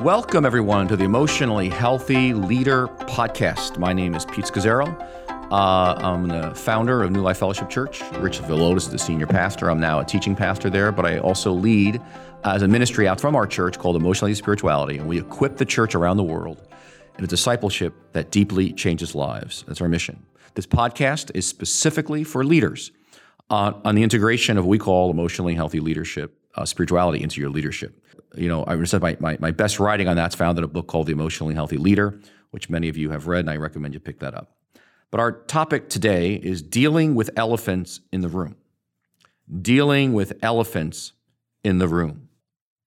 Welcome, everyone, to the Emotionally Healthy Leader Podcast. My name is Pete Scazzero. Uh, I'm the founder of New Life Fellowship Church. Rich Villodas is the senior pastor. I'm now a teaching pastor there, but I also lead as a ministry out from our church called Emotionally Spirituality, and we equip the church around the world in a discipleship that deeply changes lives. That's our mission. This podcast is specifically for leaders on, on the integration of what we call emotionally healthy leadership, uh, spirituality into your leadership you know, I said my, my, my best writing on that's found in a book called The Emotionally Healthy Leader, which many of you have read, and I recommend you pick that up. But our topic today is dealing with elephants in the room. Dealing with elephants in the room.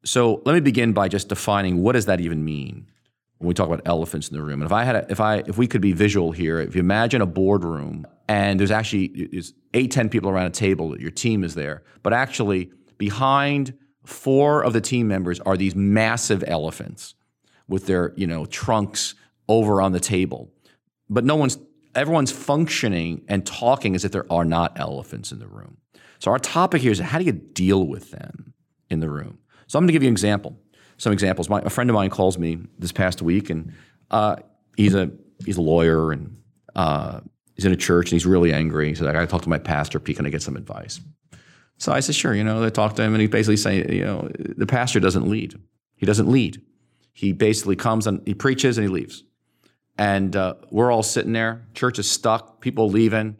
So let me begin by just defining what does that even mean when we talk about elephants in the room. And if I had, a, if I, if we could be visual here, if you imagine a boardroom and there's actually is eight, ten people around a table, your team is there, but actually behind four of the team members are these massive elephants with their you know trunks over on the table. But no one's everyone's functioning and talking as if there are not elephants in the room. So our topic here is how do you deal with them in the room? So i'm going to give you an example some examples. My, a friend of mine calls me this past week and uh, he's a he's a lawyer and uh, he's in a church and he's really angry. He said i got to talk to my pastor Pete, can i get some advice so I said, sure. You know, they talked to him, and he basically saying, you know, the pastor doesn't lead. He doesn't lead. He basically comes and he preaches and he leaves. And uh, we're all sitting there. Church is stuck. People leaving.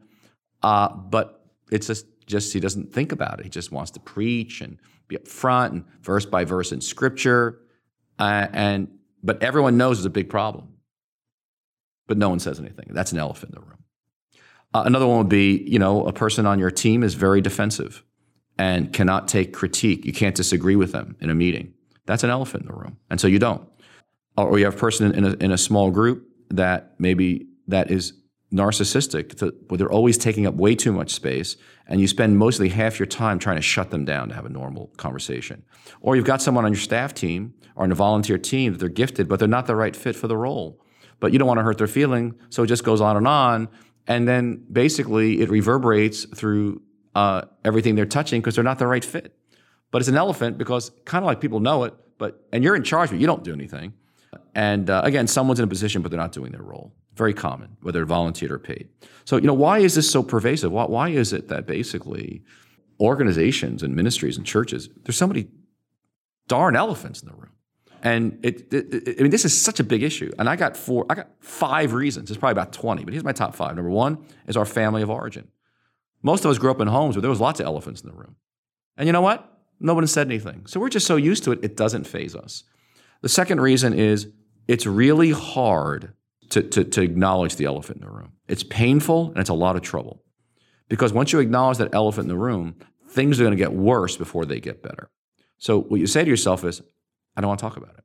Uh, but it's just, just he doesn't think about it. He just wants to preach and be up front and verse by verse in scripture. Uh, and but everyone knows it's a big problem. But no one says anything. That's an elephant in the room. Uh, another one would be, you know, a person on your team is very defensive and cannot take critique. You can't disagree with them in a meeting. That's an elephant in the room. And so you don't. Or you have a person in a, in a small group that maybe that is narcissistic, where they're always taking up way too much space, and you spend mostly half your time trying to shut them down to have a normal conversation. Or you've got someone on your staff team or on a volunteer team that they're gifted, but they're not the right fit for the role. But you don't want to hurt their feeling, so it just goes on and on. And then basically it reverberates through uh, everything they're touching because they're not the right fit. But it's an elephant because kind of like people know it, but and you're in charge, but you don't do anything. And uh, again, someone's in a position, but they're not doing their role. Very common, whether volunteered or paid. So you know, why is this so pervasive? Why, why is it that basically organizations and ministries and churches there's so many darn elephants in the room? And it, it, it, I mean, this is such a big issue. And I got four, I got five reasons. It's probably about 20, but here's my top five. Number one is our family of origin. Most of us grew up in homes where there was lots of elephants in the room. And you know what? No one said anything. So we're just so used to it, it doesn't phase us. The second reason is it's really hard to, to, to acknowledge the elephant in the room. It's painful and it's a lot of trouble. Because once you acknowledge that elephant in the room, things are going to get worse before they get better. So what you say to yourself is, I don't want to talk about it.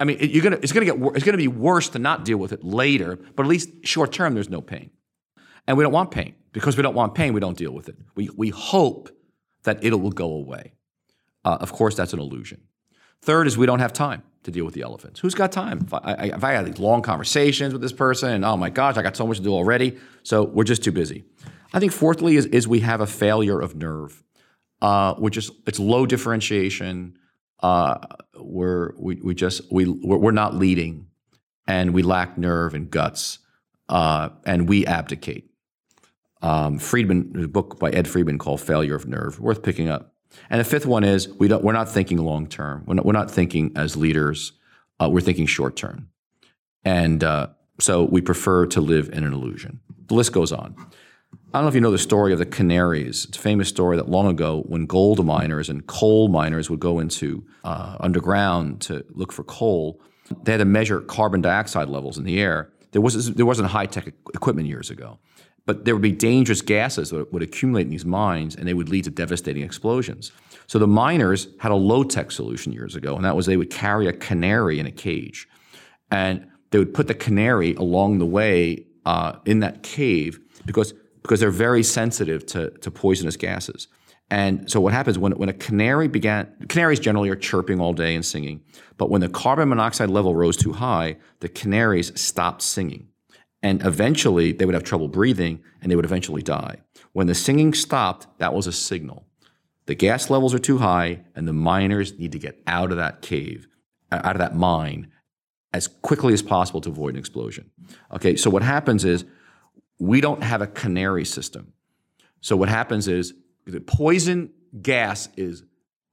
I mean, you're gonna, it's going to get it's going to be worse to not deal with it later, but at least short term, there's no pain. And we don't want pain. Because we don't want pain, we don't deal with it. We, we hope that it will go away. Uh, of course, that's an illusion. Third is we don't have time to deal with the elephants. Who's got time? If I, I, if I had these long conversations with this person, and oh my gosh, I got so much to do already, so we're just too busy. I think fourthly is, is we have a failure of nerve, uh, which is it's low differentiation. Uh, we're we, we just we we're, not leading, and we lack nerve and guts, uh, and we abdicate. Um, Friedman, a book by Ed Friedman called Failure of Nerve, worth picking up. And the fifth one is we don't, we're not thinking long term. We're, we're not, thinking as leaders. Uh, we're thinking short term. And uh, so we prefer to live in an illusion. The list goes on. I don't know if you know the story of the Canaries. It's a famous story that long ago, when gold miners and coal miners would go into uh, underground to look for coal, they had to measure carbon dioxide levels in the air. There, was, there wasn't high tech equipment years ago but there would be dangerous gases that would accumulate in these mines and they would lead to devastating explosions. So the miners had a low tech solution years ago, and that was they would carry a canary in a cage. And they would put the canary along the way uh, in that cave because, because they're very sensitive to, to poisonous gases. And so what happens when, when a canary began, canaries generally are chirping all day and singing, but when the carbon monoxide level rose too high, the canaries stopped singing. And eventually they would have trouble breathing and they would eventually die. When the singing stopped, that was a signal. The gas levels are too high and the miners need to get out of that cave. Uh, out of that mine as quickly as possible to avoid an explosion. Okay, so what happens is we don't have a canary system. So what happens is the poison gas is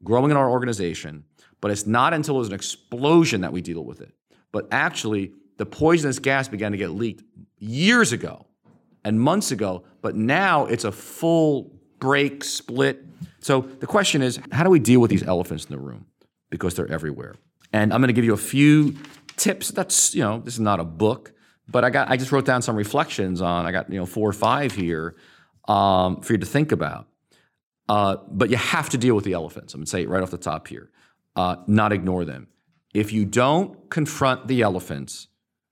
growing in our organization, but it's not until there's an explosion that we deal with it. But actually, the poisonous gas began to get leaked years ago and months ago, but now it's a full break, split. So the question is, how do we deal with these elephants in the room? Because they're everywhere. And I'm going to give you a few tips. That's, you know, this is not a book, but I got I just wrote down some reflections on. I got, you know, four or five here um, for you to think about. Uh, but you have to deal with the elephants. I'm going to say it right off the top here. Uh, not ignore them. If you don't confront the elephants,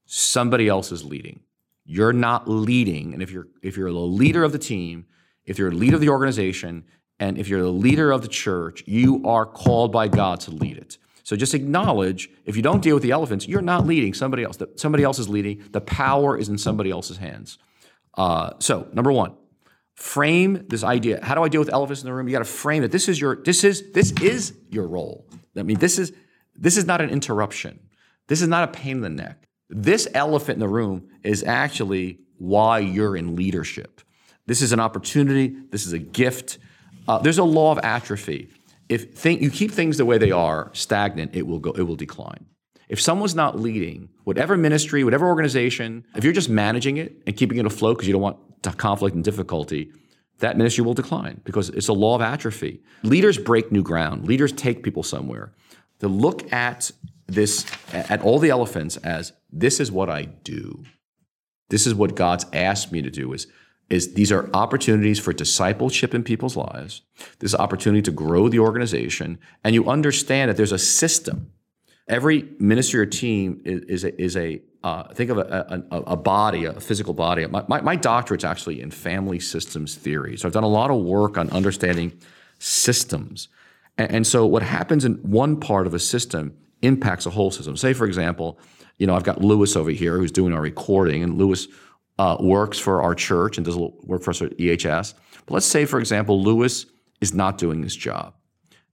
somebody else is leading. You're not leading, and if you're if you're the leader of the team, if you're a leader of the organization, and if you're the leader of the church, you are called by God to lead it. So just acknowledge if you don't deal with the elephants, you're not leading somebody else. Somebody else is leading. The power is in somebody else's hands. Uh, so number one, frame this idea. How do I deal with elephants in the room? You got to frame it. This is your this is this is your role. I mean, this is this is not an interruption. This is not a pain in the neck. This elephant in the room is actually why you're in leadership. This is an opportunity. This is a gift. Uh, there's a law of atrophy if think, you keep things the way they are, stagnant, it will go, it will decline. If someone's not leading, whatever ministry, whatever organization, if you're just managing it and keeping it afloat because you don't want conflict and difficulty, that ministry will decline because it's a law of atrophy. Leaders break new ground. Leaders take people somewhere. To look at this, at all the elephants as this is what I do. This is what God's asked me to do is is these are opportunities for discipleship in people's lives. This opportunity to grow the organization, and you understand that there's a system. Every ministry or team is, is a, is a uh, think of a, a, a, body, a physical body. My, my, my doctorate's actually in family systems theory, so I've done a lot of work on understanding systems. And, and so, what happens in one part of a system impacts a whole system. Say, for example, you know, I've got Lewis over here who's doing our recording, and Lewis uh, works for our church and does work for us at EHS. But let's say, for example, Lewis is not doing his job.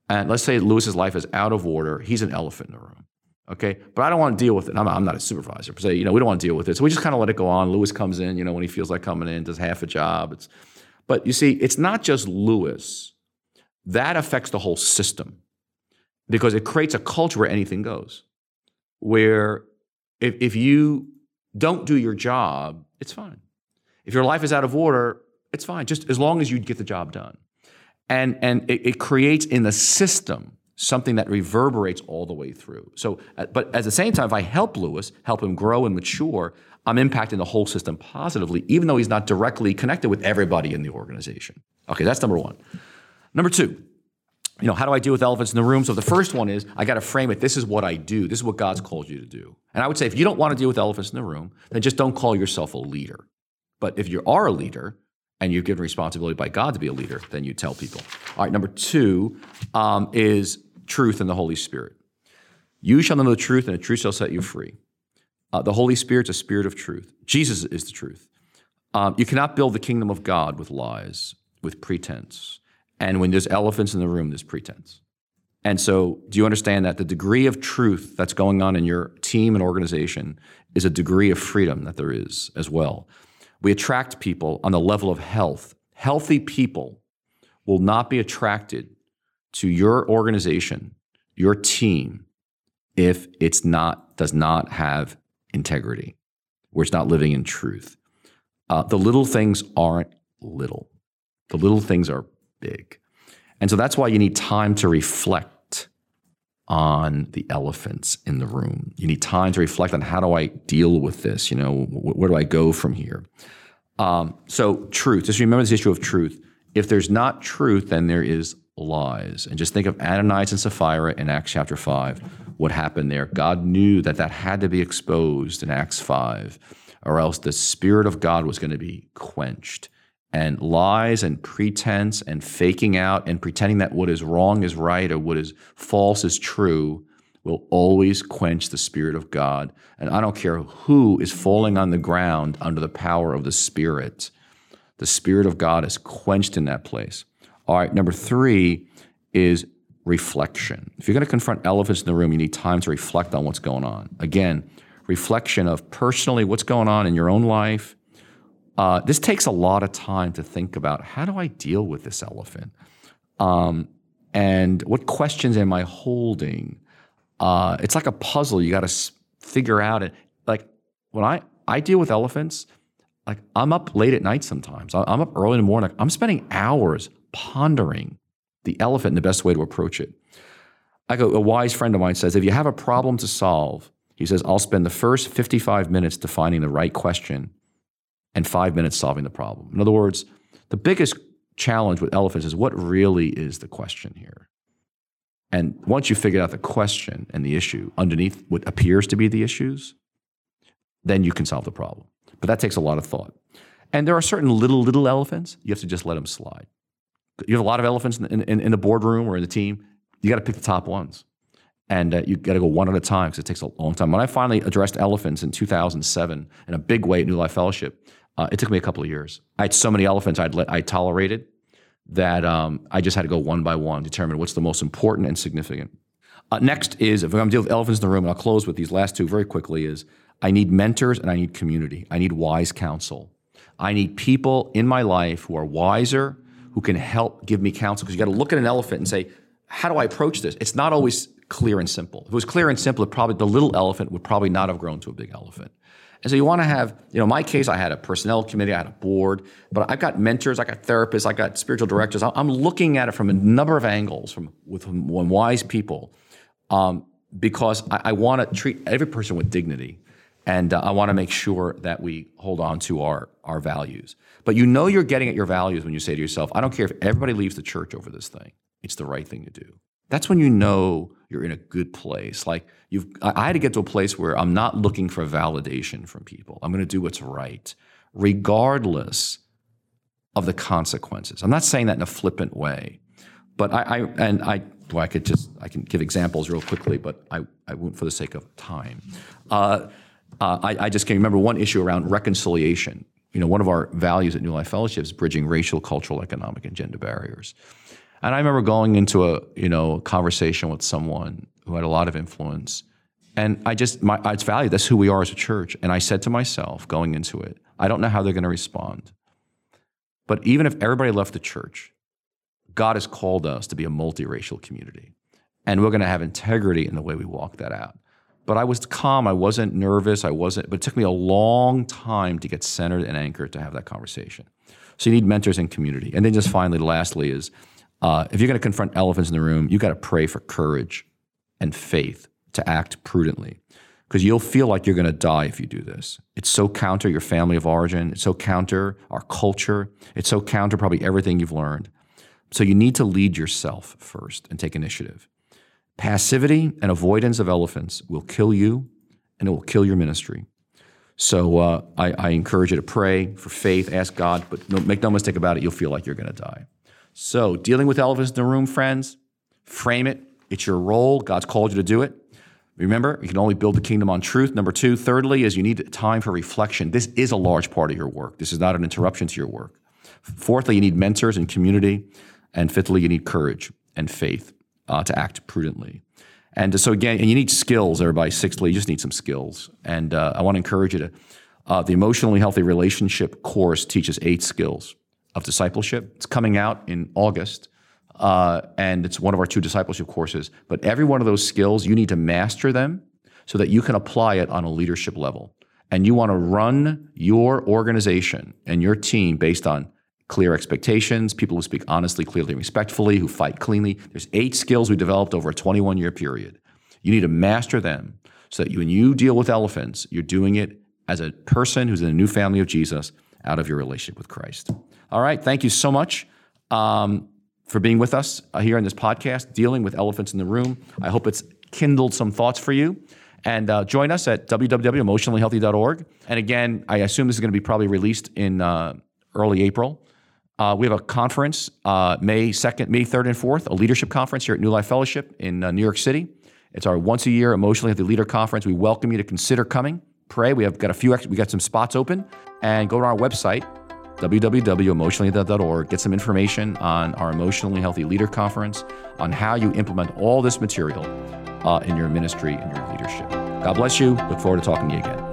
And let's say Lewis's life is out of order. He's an elephant in the room. Okay. But I don't want to deal with it. I'm, I'm not a supervisor per se. You know, we don't want to deal with it. So we just kind of let it go on. Lewis comes in, you know, when he feels like coming in, does half a job. It's, but you see, it's not just Lewis. That affects the whole system because it creates a culture where anything goes. Where if, if you don't do your job, it's fine. If your life is out of order, it's fine, just as long as you get the job done. And, and it, it creates in the system something that reverberates all the way through. So, uh, but at the same time, if I help Lewis, help him grow and mature, I'm impacting the whole system positively, even though he's not directly connected with everybody in the organization. Okay, that's number one. Number two, you know, how do I deal with elephants in the room? So the first one is I got to frame it. This is what I do. This is what God's called you to do. And I would say if you don't want to deal with elephants in the room, then just don't call yourself a leader. But if you are a leader and you're given responsibility by God to be a leader, then you tell people. All right, number two um, is truth and the Holy Spirit. You shall know the truth, and the truth shall set you free. Uh, the Holy Spirit's a spirit of truth. Jesus is the truth. Um, you cannot build the kingdom of God with lies, with pretense. And when there's elephants in the room, there's pretense. And so, do you understand that the degree of truth that's going on in your team and organization is a degree of freedom that there is as well? We attract people on the level of health. Healthy people will not be attracted to your organization, your team, if it's not does not have integrity, where it's not living in truth. Uh, the little things aren't little. The little things are big. And so that's why you need time to reflect on the elephants in the room. You need time to reflect on how do I deal with this? You know, where do I go from here? Um, so, truth. Just remember this issue of truth. If there's not truth, then there is lies. And just think of Ananias and Sapphira in Acts chapter 5. What happened there? God knew that that had to be exposed in Acts 5, or else the Spirit of God was going to be quenched and lies and pretense and faking out and pretending that what is wrong is right or what is false is true will always quench the Spirit of God. And I don't care who is falling on the ground under the power of the Spirit, the Spirit of God is quenched in that place. All right, number three is reflection. If you're going to confront elephants in the room, you need time to reflect on what's going on. Again, reflection of personally what's going on in your own life. Uh, this takes a lot of time to think about how do I deal with this elephant? Um, and what questions am I holding? Uh, it's like a puzzle. You got to s- figure out it. Like when I, I deal with elephants, like I'm up late at night sometimes. I'm up early in the morning. I'm spending hours pondering the elephant and the best way to approach it. I go, a wise friend of mine says, if you have a problem to solve, he says, I'll spend the first 55 minutes defining the right question and five minutes solving the problem. In other words, the biggest challenge with elephants is what really is the question here? And once you figure out the question and the issue underneath what appears to be the issues, then you can solve the problem. But that takes a lot of thought. And there are certain little, little elephants, you have to just let them slide. You have a lot of elephants in, in, in the boardroom or in the team, you got to pick the top ones. And uh, you got to go one at a time because it takes a long time. When I finally addressed elephants in 2007 in a big way at New Life Fellowship, uh, it took me a couple of years. I had so many elephants I'd let, I tolerated that um, I just had to go one by one, determine what's the most important and significant. Uh, next is if I'm going to deal with elephants in the room, and I'll close with these last two very quickly. Is I need mentors and I need community. I need wise counsel. I need people in my life who are wiser, who can help give me counsel. Because you got to look at an elephant and say, how do I approach this? It's not always clear and simple. If it was clear and simple, probably the little elephant would probably not have grown to a big elephant. And so you want to have, you know, in my case, I had a personnel committee, I had a board, but I've got mentors, I got therapists, I got spiritual directors. I'm looking at it from a number of angles, from with wise people, um, because I, I want to treat every person with dignity, and uh, I want to make sure that we hold on to our our values. But you know, you're getting at your values when you say to yourself, "I don't care if everybody leaves the church over this thing; it's the right thing to do." That's when you know you're in a good place. Like you've, I had to get to a place where I'm not looking for validation from people. I'm going to do what's right, regardless of the consequences. I'm not saying that in a flippant way, but I, I and I, well, I could just, I can give examples real quickly, but I, I won't for the sake of time. Uh, uh, I, I just can remember one issue around reconciliation. You know, one of our values at New Life Fellowship is bridging racial, cultural, economic, and gender barriers. And I remember going into a you know conversation with someone who had a lot of influence, and I just my it's value. That's who we are as a church. And I said to myself going into it, I don't know how they're going to respond, but even if everybody left the church, God has called us to be a multiracial community, and we're going to have integrity in the way we walk that out. But I was calm. I wasn't nervous. I wasn't. But it took me a long time to get centered and anchored to have that conversation. So you need mentors and community. And then just finally, lastly, is uh, if you're going to confront elephants in the room, you got to pray for courage and faith to act prudently because you'll feel like you're going to die if you do this. It's so counter your family of origin. It's so counter our culture. It's so counter probably everything you've learned. So you need to lead yourself first and take initiative. Passivity and avoidance of elephants will kill you and it will kill your ministry. So uh, I, I, encourage you to pray for faith, ask God, but no, make no mistake about it, you'll feel like you're going to die. So, dealing with elephants in the room, friends, frame it. It's your role. God's called you to do it. Remember, you can only build the kingdom on truth. Number two, thirdly, is you need time for reflection. This is a large part of your work. This is not an interruption to your work. Fourthly, you need mentors and community. And fifthly, you need courage and faith uh, to act prudently. And so, again, and you need skills, everybody. Sixthly, you just need some skills. And uh, I want to encourage you to, uh, the Emotionally Healthy Relationship course teaches eight skills of discipleship. It's coming out in August, uh, and it's one of our two discipleship courses. But every one of those skills, you need to master them so that you can apply it on a leadership level. And you want to run your organization and your team based on clear expectations, people who speak honestly, clearly, respectfully, who fight cleanly. There's eight skills we developed over a 21 year period. You need to master them so that when you deal with elephants, you're doing it as a person who's in a new family of Jesus out of your relationship with Christ. All right. Thank you so much um, for being with us uh, here in this podcast, dealing with elephants in the room. I hope it's kindled some thoughts for you. And uh, join us at www.emotionallyhealthy.org. And again, I assume this is going to be probably released in uh, early April. Uh, we have a conference uh, May 2nd, May 3rd, and 4th, a leadership conference here at New Life Fellowship in uh, New York City. It's our once a year emotionally healthy leader conference. We welcome you to consider coming. Pray. We have got a few, we got some spots open, and go to our website www.emotionally.org. Get some information on our Emotionally Healthy Leader Conference, on how you implement all this material uh, in your ministry and your leadership. God bless you. Look forward to talking to you again.